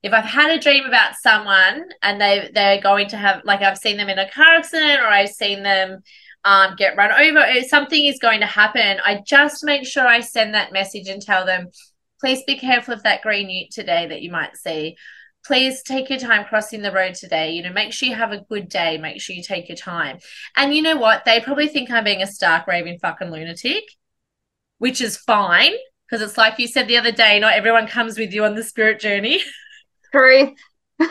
if I've had a dream about someone and they they're going to have like I've seen them in a car accident or I've seen them um get run over, if something is going to happen, I just make sure I send that message and tell them, please be careful of that green ute today that you might see. Please take your time crossing the road today. You know, make sure you have a good day. Make sure you take your time. And you know what? They probably think I'm being a stark raving fucking lunatic, which is fine because it's like you said the other day, not everyone comes with you on the spirit journey. <laughs> Truth. <laughs>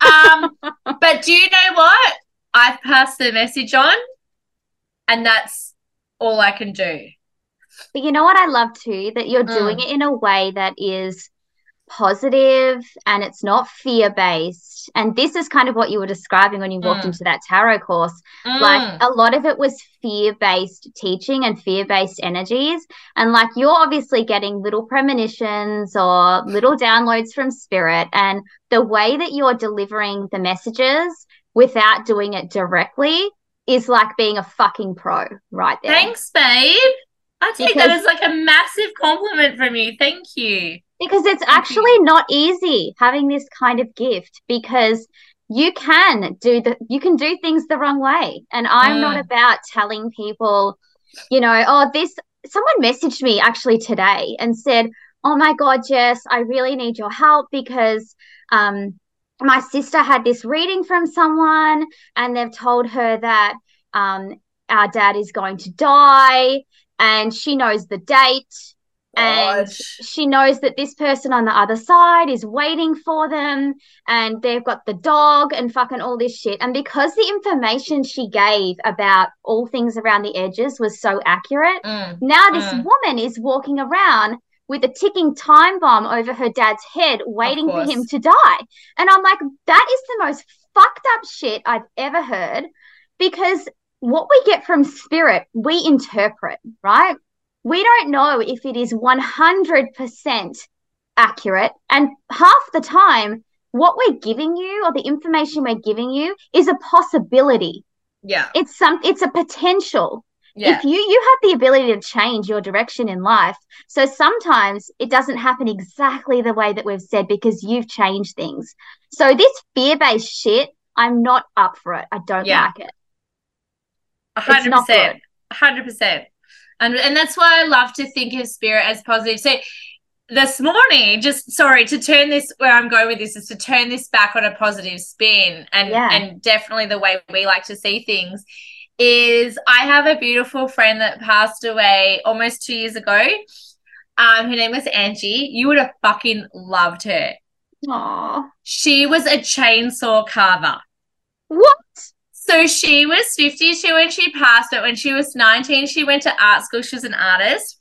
Um, but do you know what? I've passed the message on, and that's all I can do. But you know what I love too? That you're Mm. doing it in a way that is positive and it's not fear based. And this is kind of what you were describing when you walked Mm. into that tarot course. Mm. Like a lot of it was fear based teaching and fear based energies. And like you're obviously getting little premonitions or little downloads from spirit. And the way that you're delivering the messages without doing it directly is like being a fucking pro right there. Thanks, babe. I take that as like a massive compliment from you. Thank you. Because it's Thank you. actually not easy having this kind of gift because you can do the you can do things the wrong way. And I'm not Mm. about telling people, you know, oh this someone messaged me actually today and said, "Oh my god, Jess, I really need your help because um my sister had this reading from someone and they've told her that um our dad is going to die and she knows the date and Gosh. she knows that this person on the other side is waiting for them and they've got the dog and fucking all this shit and because the information she gave about all things around the edges was so accurate Mm. now this Mm. woman is walking around with a ticking time bomb over her dad's head waiting for him to die and i'm like that is the most fucked up shit i've ever heard because what we get from spirit we interpret right we don't know if it is 100% accurate. And half the time, what we're giving you or the information we're giving you is a possibility. Yeah. It's some it's a potential. Yeah. If you you have the ability to change your direction in life. So sometimes it doesn't happen exactly the way that we've said because you've changed things. So this fear-based shit, I'm not up for it. I don't Yeah. like it. Hundred percent. hundred percent. And and that's why I love to think of spirit as positive. So this morning, just sorry to turn this where I'm going with this is to turn this back on a positive spin and Yeah. and definitely the way we like to see things is I have a beautiful friend that passed away almost two years ago. Um, her name was Angie. You would have fucking loved her. Aw. She was a chainsaw carver. What? So she was 52 when she passed, but when she was 19, she went to art school. She was an artist.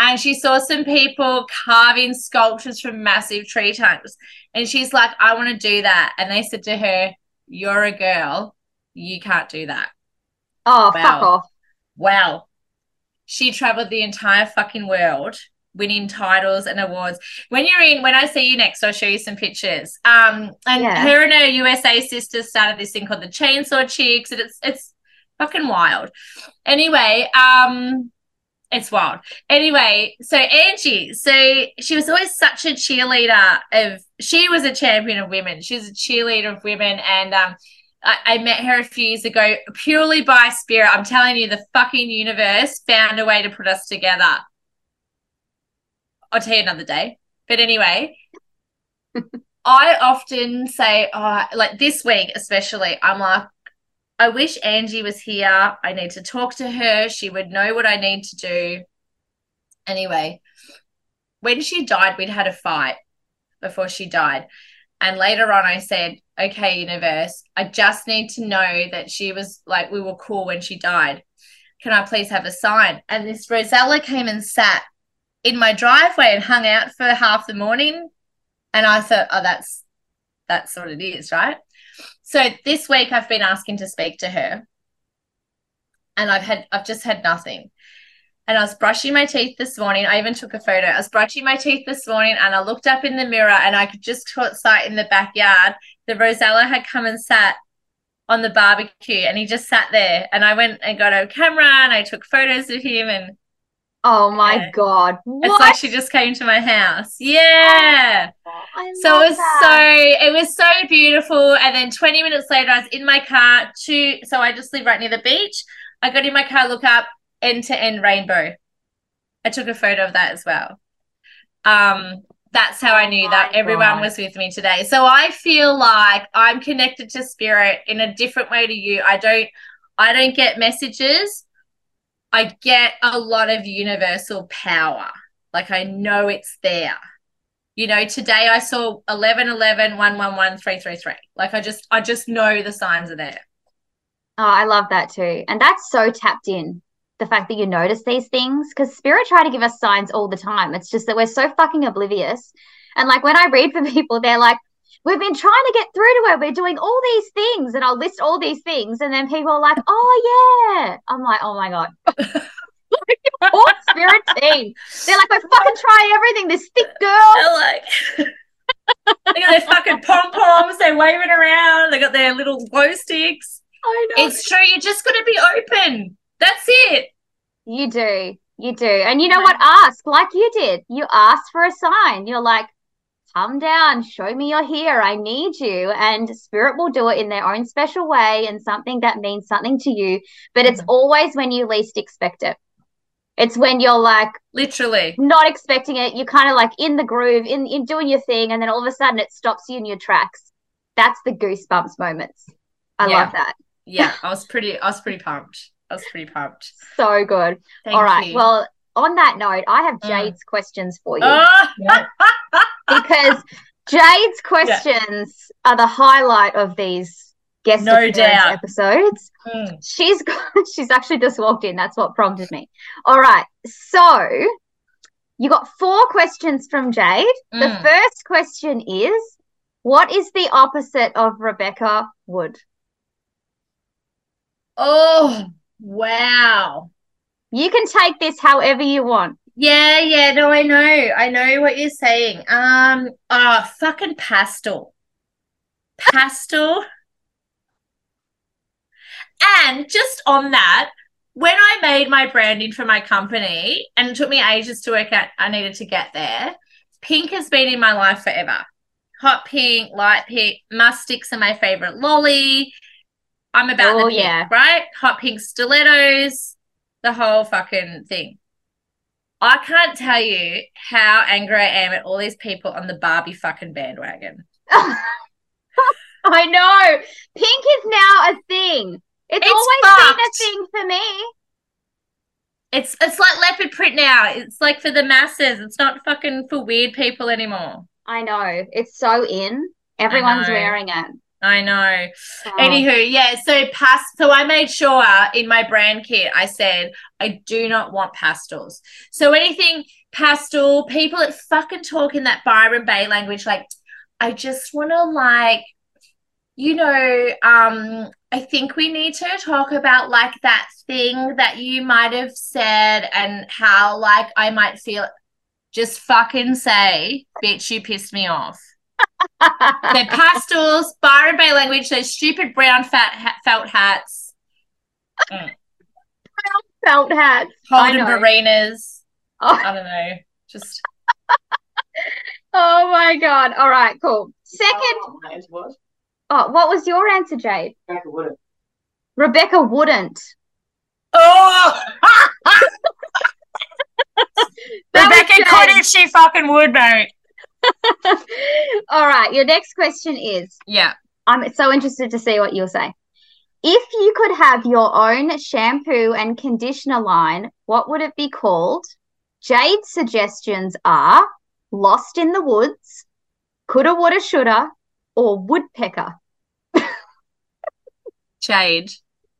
and she saw some people carving sculptures from massive tree trunks. And she's like, I want to do that. And they said to her, You're a girl. You can't do that. Oh, wow. fuck off. Well, she traveled the entire fucking world winning titles and awards. When you're in, when I see you next, I'll show you some pictures. Um, and yeah. her and her USA sisters started this thing called the Chainsaw Chicks, and it's it's fucking wild. Anyway, um, it's wild. Anyway, so Angie, so she was always such a cheerleader of. She was a champion of women. She was a cheerleader of women, and um. I, I met her a few years ago purely by spirit. I'm telling you, the fucking universe found a way to put us together. I'll tell you another day. But anyway, <laughs> I often say, oh, like this week especially, I'm like, I wish Angie was here. I need to talk to her. She would know what I need to do. Anyway, when she died, we'd had a fight before she died. And later on, I said, okay, universe, I just need to know that she was like, we were cool when she died. Can I please have a sign? And this Rosella came and sat in my driveway and hung out for half the morning. And I thought, oh, that's that's what it is, right? So this week I've been asking to speak to her. And I've had I've just had nothing. And I was brushing my teeth this morning. I even took a photo. I was brushing my teeth this morning and I looked up in the mirror and I could just caught sight in the backyard that Rosella had come and sat on the barbecue and he just sat there. And I went and got a camera and I took photos of him and Oh my yeah. god. What? It's like she just came to my house. Yeah. Oh, so it was that. so it was so beautiful. And then 20 minutes later I was in my car to so I just live right near the beach. I got in my car, look up end to end rainbow. I took a photo of that as well. Um that's how I knew oh that everyone God. was with me today. So I feel like I'm connected to spirit in a different way to you. I don't I don't get messages I get a lot of universal power. Like I know it's there. You know, today I saw 11 11 111 333. Like I just I just know the signs are there. Oh, I love that too. And that's so tapped in. The fact that you notice these things because spirit try to give us signs all the time. It's just that we're so fucking oblivious. And like when I read for <laughs> people, they're like, we've been trying to get through to her. We're doing all these things, and I'll list all these things, and then people are like, "Oh yeah," I'm like, "Oh my god." <laughs> What spirit team. They're like, we're fucking trying everything. This thick girl. They're like, <laughs> they got their fucking pom poms. They're waving around. They got their little glow sticks. I know. It's true. You just got to be open. That's it. You do. You do. And you know what? Ask like you did. You ask for a sign. You're like, come down, show me you're here. I need you. And spirit will do it in their own special way and something that means something to you. But it's mm-hmm. always when you least expect it. It's when you're like literally not expecting it. You're kind of like in the groove, in, in doing your thing, and then all of a sudden it stops you in your tracks. That's the goosebumps moments. I yeah. love that. Yeah, <laughs> I was pretty I was pretty pumped. I was pretty pumped. So good. Thank all right. You. Well, on that note, I have mm. Jade's mm. questions for you. Oh. Because Jade's <laughs> questions yeah. are the highlight of these guest no doubt. episodes. Mm. She's got, <laughs> she's actually just walked in. That's what prompted me. All right. So you got four questions from Jade. Mm. The first question is what is the opposite of Rebecca Wood? Oh, wow. You can take this however you want. Yeah, yeah, no, I know. I know what you're saying. Um, oh, fucking pastel. Pastel. And just on that, when I made my branding for my company, and it took me ages to work out I needed to get there, pink has been in my life forever. Hot pink, light pink, musk sticks are my favorite lolly. I'm about oh, the pink, yeah. right? Hot pink stilettos, the whole fucking thing. I can't tell you how angry I am at all these people on the Barbie fucking bandwagon. <laughs> I know. Pink is now a thing. It's, it's always fucked. been a thing for me. It's it's like leopard print now. It's like for the masses. It's not fucking for weird people anymore. I know. It's so in. Everyone's wearing it. I know. Oh. Anywho, yeah. So past. So I made sure in my brand kit, I said I do not want pastels. So anything pastel, people that fucking talk in that Byron Bay language, like I just want to like, you know, um, I think we need to talk about like that thing that you might have said and how like I might feel. Just fucking say, bitch, you pissed me off. They're <laughs> pastels, Byron Bay language, those stupid brown fat ha- felt hats, mm. Felt hats. I Holden know. Barenas. Oh. I don't know. Just <laughs> Oh my god. All right, cool. Second. Oh, my answer was Oh, what was your answer, Jade? Rebecca Woodard. Rebecca wouldn't. oh, <laughs> Rebecca could if she fucking would, mate. <laughs> All right, your next question is Yeah. I'm so interested to see what you'll say. If you could have your own shampoo and conditioner line, what would it be called? Jade's suggestions are Lost in the Woods, Coulda, Woulda, Shoulda, or Woodpecker. <laughs> Jade.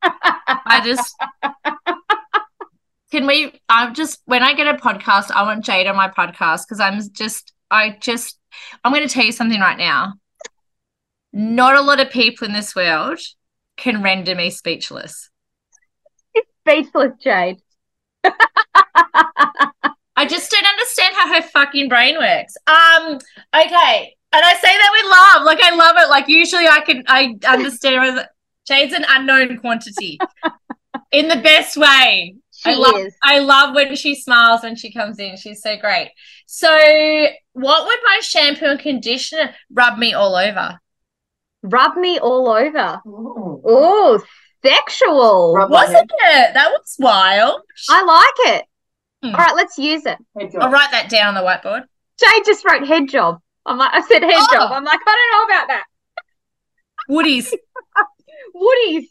I just can we I'm just when I get a podcast, I want Jade on my podcast because I'm just I just I'm gonna tell you something right now. Not a lot of people in this world can render me speechless. It's Speechless, Jade. <laughs> I just don't understand how her fucking brain works. Um, okay. And I say that with love. Like I love it. Like usually I can I understand Jade's an unknown quantity. <laughs> In the best way. She I love is. I love when she smiles when she comes in. She's so great. So what would my shampoo and conditioner rub me all over? Rub me all over. Oh, sexual. Rub Wasn't it? That was wild. I like it. Hmm. All right, let's use it. I'll write that down on the whiteboard. Jay just wrote head job. I'm like, I said head Oh. job. I'm like, I don't know about that. Woodies. <laughs> Woodies.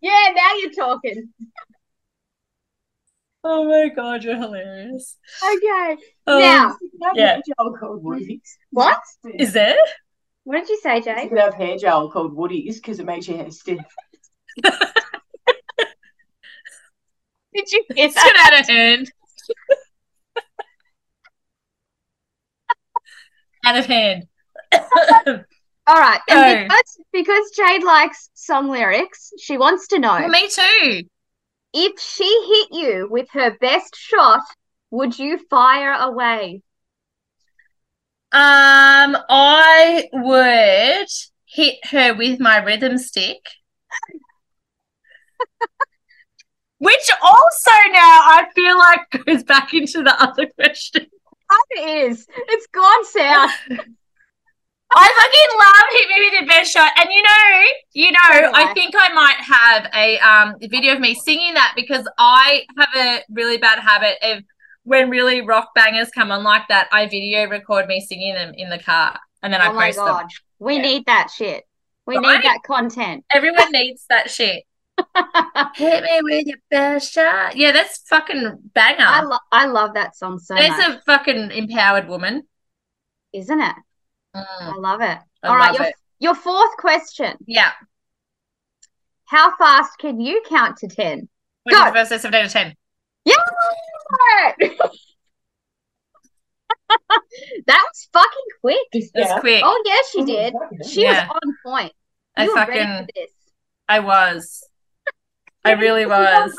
Yeah, now you're talking. Oh my god, you're hilarious. Okay. Oh, Now, You could have Yeah. hair gel called Woodies. What? is there? what did you say, Jay? You Jade? could have hair gel called Woodies because it makes your hair stiff. <laughs> Did you hear It's got <laughs> out of hand. out of hand. All right. And because, because Jade likes song lyrics, she wants to know well, me too. if she hit you with her best shot, would you fire away? Um, I would hit her with my rhythm stick. <laughs> Which also now I feel like goes back into the other question. It is. It's gone south. <laughs> I fucking love Hit Me With Your Best Shot. And you know, you know, I. I think I might have a um video of me singing that because I have a really bad habit of when really rock bangers come on like that, I video record me singing them in the car and then I oh my post god. them. We Yeah. need that shit. We But need that content. Everyone <laughs> needs that shit. <laughs> Hit me with your best shot. Yeah, that's fucking banger. I, lo- I love that song so There's much. a fucking empowered woman. Isn't it? Mm, I love it. I All right, love your, it. your fourth question. Yeah. How fast can you count to 10? Which is Go. the first seven out of ten. Yeah! <laughs> that was fucking quick. That's Yeah. quick. Oh, yeah, she did. She Yeah. was on point. I You were ready fucking for this. I was. I really <laughs> was.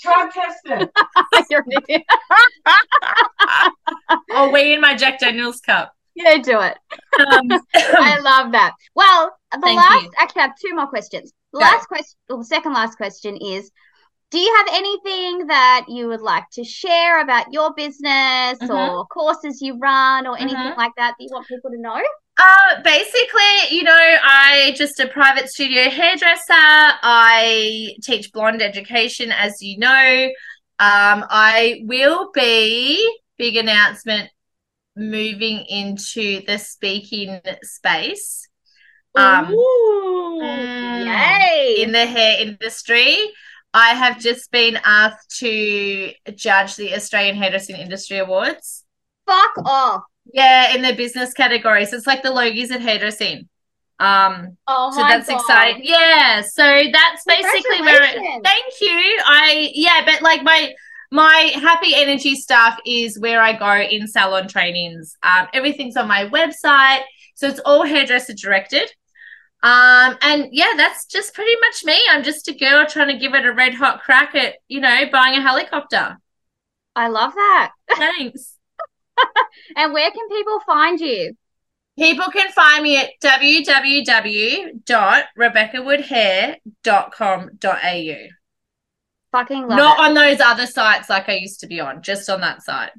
Try testing. <laughs> You're an idiot. oh, we in my Jack Daniels cup. Yeah, do it. Um, <laughs> I <coughs> love that. Well, the last, you. actually, I have two more questions. The Go. last question, or the second last question is Do you have anything that you would like to share about your business Mhm. or courses you run or anything Mhm. like that that you want people to know? Uh, basically, you know, I just a private studio hairdresser. I teach blonde education, as you know. Um, I will be big announcement moving into the speaking space. Um, Ooh, mm, yay! in the hair industry. I have just been asked to judge the Australian Hairdressing Industry Awards. Fuck off. Yeah, in the business category. So it's like the Logies at hairdressing. Um, Oh so that's God. exciting. Yeah, so that's basically where. It, thank you. I yeah, but like my my happy energy stuff is where I go in salon trainings. Um, everything's on my website, so it's all hairdresser directed. Um, and yeah, that's just pretty much me. I'm just a girl trying to give it a red hot crack at you know buying a helicopter. I love that. Thanks. <laughs> <laughs> And where can people find you? People can find me at www.rebeccawoodhair.com.au. Fucking love Not it. on those other sites like I used to be on, just on that site.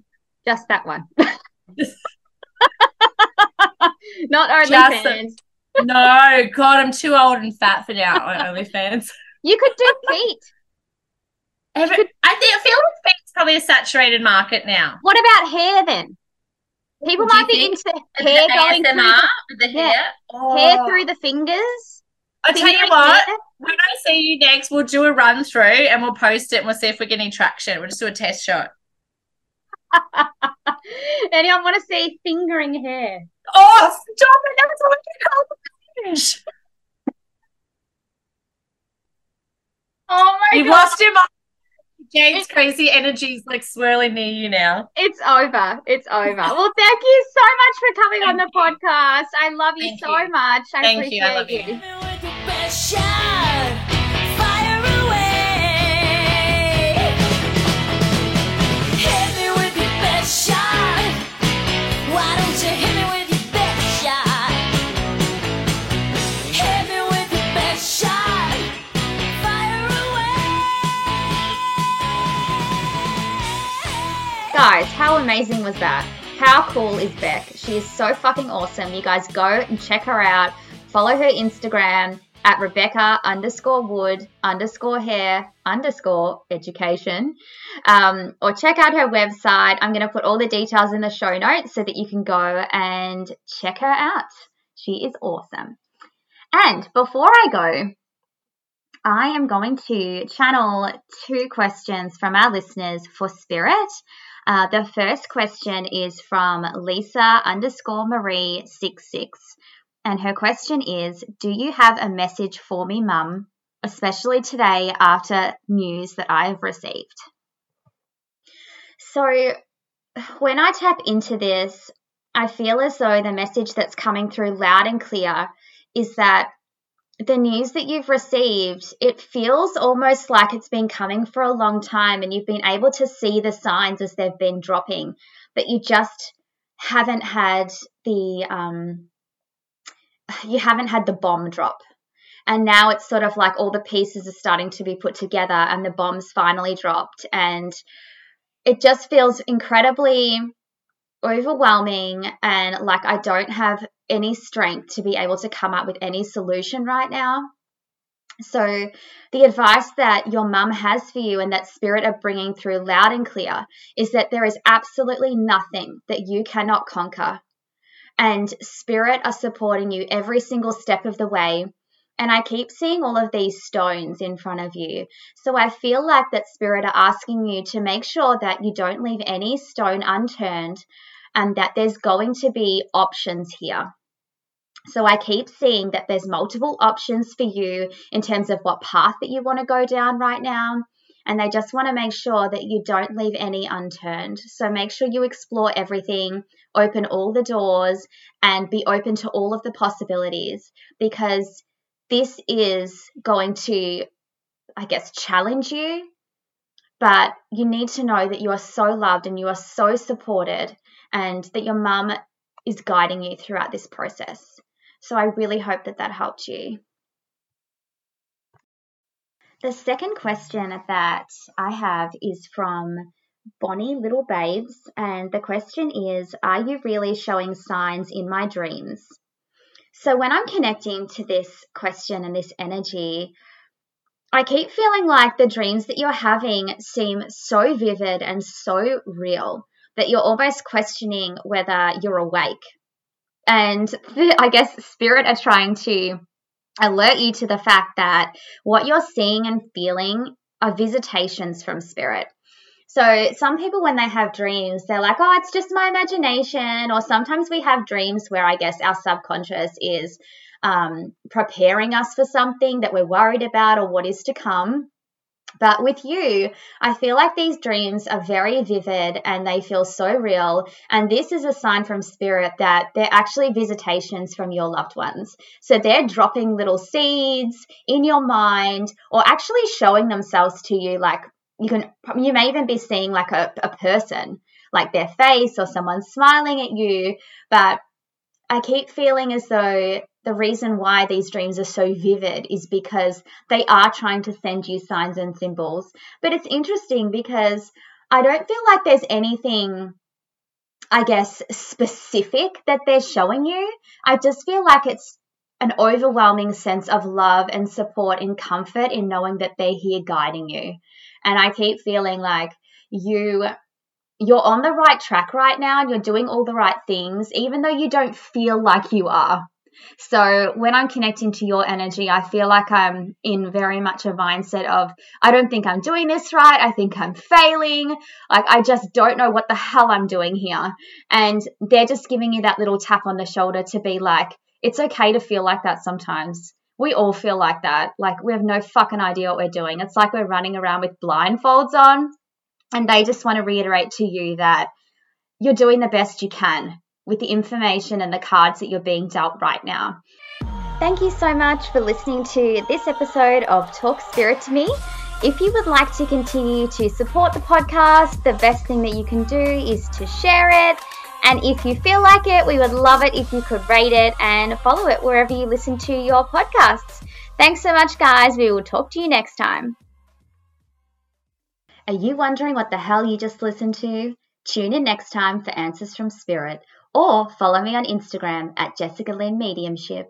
Just that one. <laughs> <laughs> Not only Just fans. no, God, I'm too old and fat for now on OnlyFans. <laughs> You could do feet. Every, I think I feel like feet's probably a saturated market now. What about hair then? People Do might be into The hair going through ASMR the, with the Yeah. hair. Oh. hair through the fingers. I tell you what, when I see you next, we'll do a run through and we'll post it and we'll see if we get any traction. We'll just do a test shot. <laughs> Anyone want to see fingering hair? Oh, stop it! That's what you call cringe. Oh my You've lost your mind. Jane's crazy energy's like swirling near you now. It's over. It's over. Well, thank you so much for coming on the you. podcast. I love you so much. Thank so you. much. I Thank appreciate you. Guys, how amazing was that? How cool is Bec? She is so fucking awesome. You guys go and check her out. Follow her Instagram at Rebecca underscore wood underscore hair underscore education. Um, or check out her website. I'm going to put all the details in the show notes so that you can go and check her out. She is awesome. And before I go, I am going to channel two questions from our listeners for Spirit. Uh, the first question is from Lisa underscore Marie six six, and her question is: Do you have a message for me, Mum, especially today after news that I have received? So, when I tap into this, I feel as though the message that's coming through loud and clear is that the news that you've received, it feels almost like it's been coming for a long time and you've been able to see the signs as they've been dropping, but you just haven't had the um <sighs> you haven't had the bomb drop. And now it's sort of like all the pieces are starting to be put together and the bomb's finally dropped and it just feels incredibly overwhelming and like I don't have any strength to be able to come up with any solution right now. So, the advice that your mum has for you and that spirit are bringing through loud and clear is that there is absolutely nothing that you cannot conquer. And spirit are supporting you every single step of the way. And I keep seeing all of these stones in front of you. So I feel like that spirit are asking you to make sure that you don't leave any stone unturned and that there's going to be options here. So I keep seeing that there's multiple options for you in terms of what path that you want to go down right now. And they just want to make sure that you don't leave any unturned. So make sure you explore everything, open all the doors, and be open to all of the possibilities because this is going to, I guess, challenge you. But you need to know that you are so loved and you are so supported and that your mum is guiding you throughout this process. So I really hope that that helped you. The second question that I have is from Bonnie Little Babes, and the question is Are you really showing signs in my dreams? So when I'm connecting to this question and this energy, I keep feeling like the dreams that you're having seem so vivid and so real that you're almost questioning whether you're awake. And <laughs> I guess spirit are trying to alert you to the fact that what you're seeing and feeling are visitations from spirit. So some people, when they have dreams, they're like, oh, it's just my imagination. Or sometimes we have dreams where I guess our subconscious is um, preparing us for something that we're worried about or what is to come. But with you, I feel like these dreams are very vivid and they feel so real. And this is a sign from spirit that they're actually visitations from your loved ones. So they're dropping little seeds in your mind or actually showing themselves to you like you can you may even be seeing like a, a person like their face or someone smiling at you but i keep feeling as though the reason why these dreams are so vivid is because they are trying to send you signs and symbols. But it's interesting because i don't feel like there's anything i guess specific that they're showing you. I just feel like it's an overwhelming sense of love and support and comfort in knowing that they're here guiding you. And I keep feeling like you you're on the right track right now and you're doing all the right things even though you don't feel like you are. So when I'm connecting to your energy, I feel like I'm in very much a mindset of I don't think I'm doing this right. I think I'm failing. Like I just don't know what the hell I'm doing here. And they're just giving you that little tap on the shoulder to be like it's okay to feel like that sometimes we all feel like that. Like we have no fucking idea what we're doing. It's like we're running around with blindfolds on. And they just want to reiterate to you that you're doing the best you can with the information and the cards that you're being dealt right now. Thank you so much for listening to this episode of Talk Spirit to Me. If you would like to continue to support the podcast, the best thing that you can do is to share it and if you feel like it, we would love it if you could rate it and follow it wherever you listen to your podcasts. Thanks so much, guys. We will talk to you next time. Are you wondering what the hell you just listened to? Tune in next time for Answers from Spirit or follow me on Instagram at Jessica Lynne Mediumship.